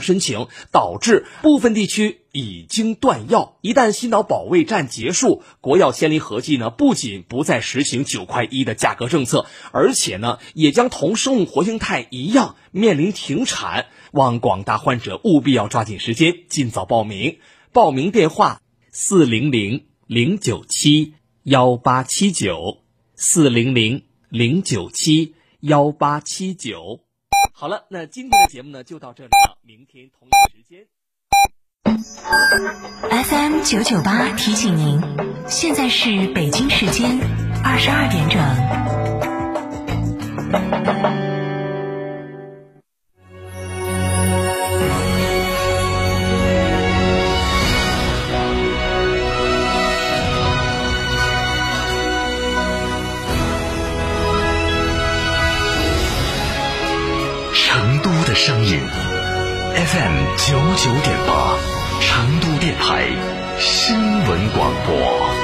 申请，导致部分地区已经断药。一旦心脑保卫战结束，国药仙林合计呢，不仅不再实行九块一的价格政策，而且呢，也将同生物活性肽一样面临停产。望广大患者务必要抓紧时间，尽早报名。报名电话：四零零零九七幺八七九，四零零零九七幺八七九。好了，那今天的节目呢就到这里了。明天同一时间，FM 九九八提醒您，现在是北京时间二十二点整。FM 九九点八，成都电台新闻广播。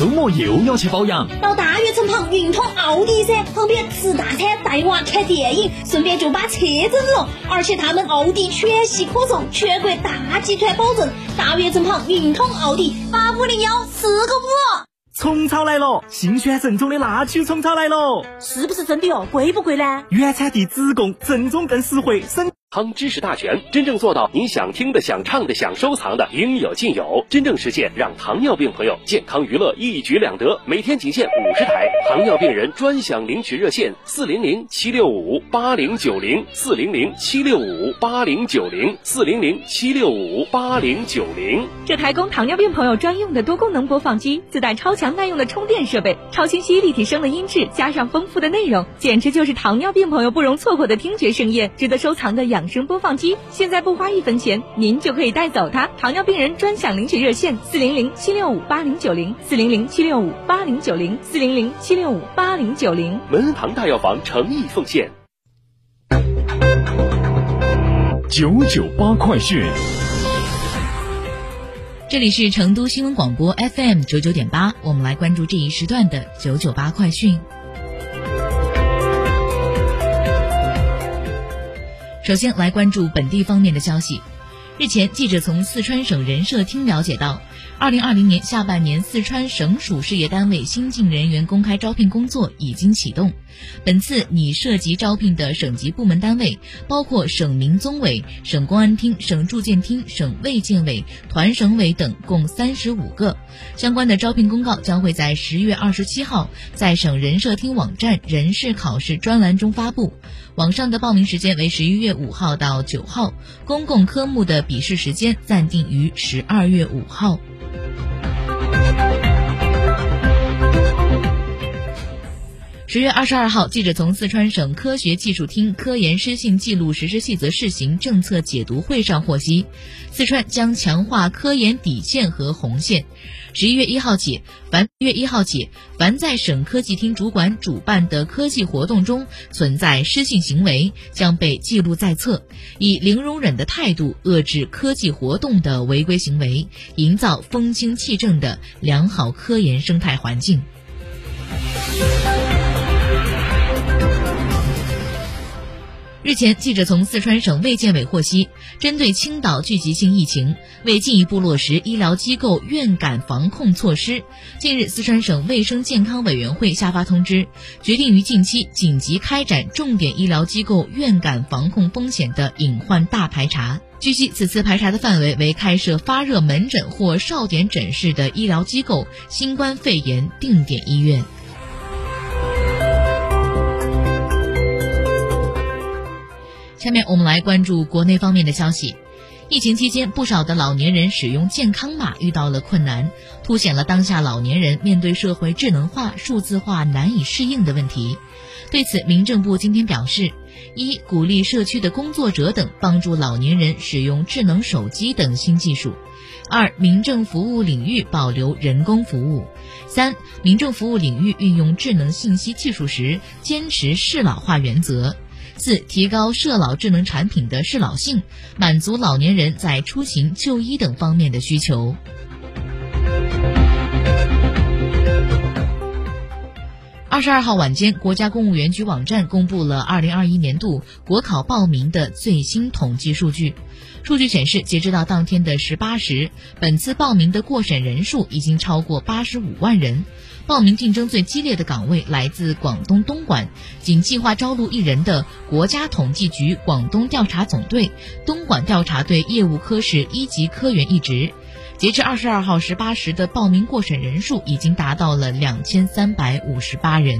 周末又要去保养，到大悦城旁运通奥迪噻，旁边吃大餐带娃看电影，顺便就把车整了。而且他们奥迪全系可送，全国大集团保证。大悦城旁运通奥迪八五零幺四个五。虫草来了，新鲜正宗的那曲虫草来了，是不是真的哦？贵不贵呢？原产地直供，正宗更实惠，省。康知识大全，真正做到您想听的、想唱的、想收藏的，应有尽有，真正实现让糖尿病朋友健康娱乐一举两得。每天仅限五十台，糖尿病人专享领取热线：四零零七六五八零九零，四零零七六五八零九零，四零零七六五八零九零。这台供糖尿病朋友专用的多功能播放机，自带超强耐用的充电设备，超清晰立体声的音质，加上丰富的内容，简直就是糖尿病朋友不容错过的听觉盛宴，值得收藏的养。养生播放机现在不花一分钱，您就可以带走它。糖尿病人专享领取热线：四零零七六五八零九零，四零零七六五八零九零，四零零七六五八零九零。门恩堂大药房诚意奉献。九九八快讯，这里是成都新闻广播 FM 九九点八，我们来关注这一时段的九九八快讯。首先来关注本地方面的消息。日前，记者从四川省人社厅了解到，二零二零年下半年四川省属事业单位新进人员公开招聘工作已经启动。本次拟涉及招聘的省级部门单位包括省民综委、省公安厅、省住建厅、省卫健委、团省委等，共三十五个。相关的招聘公告将会在十月二十七号在省人社厅网站人事考试专栏中发布。网上的报名时间为十一月五号到九号，公共科目的笔试时间暂定于十二月五号。十月二十二号，记者从四川省科学技术厅科研失信记录实施细则试行政策解读会上获悉，四川将强化科研底线和红线。十一月一号起，凡月一号起，凡在省科技厅主管主办的科技活动中存在失信行为，将被记录在册，以零容忍的态度遏制科技活动的违规行为，营造风清气正的良好科研生态环境。日前，记者从四川省卫健委获悉，针对青岛聚集性疫情，为进一步落实医疗机构院感防控措施，近日，四川省卫生健康委员会下发通知，决定于近期紧急开展重点医疗机构院感防控风险的隐患大排查。据悉，此次排查的范围为开设发热门诊或少点诊室的医疗机构、新冠肺炎定点医院。下面我们来关注国内方面的消息。疫情期间，不少的老年人使用健康码遇到了困难，凸显了当下老年人面对社会智能化、数字化难以适应的问题。对此，民政部今天表示：一、鼓励社区的工作者等帮助老年人使用智能手机等新技术；二、民政服务领域保留人工服务；三、民政服务领域运用智能信息技术时，坚持适老化原则。四、提高社老智能产品的适老性，满足老年人在出行、就医等方面的需求。二十二号晚间，国家公务员局网站公布了二零二一年度国考报名的最新统计数据。数据显示，截止到当天的十八时，本次报名的过审人数已经超过八十五万人。报名竞争最激烈的岗位来自广东东莞，仅计划招录一人的国家统计局广东调查总队东莞调查队业务科室一级科员一职。截至二十二号十八时的报名过审人数已经达到了两千三百五十八人。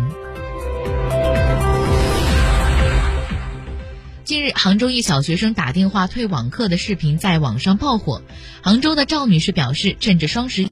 近日，杭州一小学生打电话退网课的视频在网上爆火。杭州的赵女士表示，趁着双十。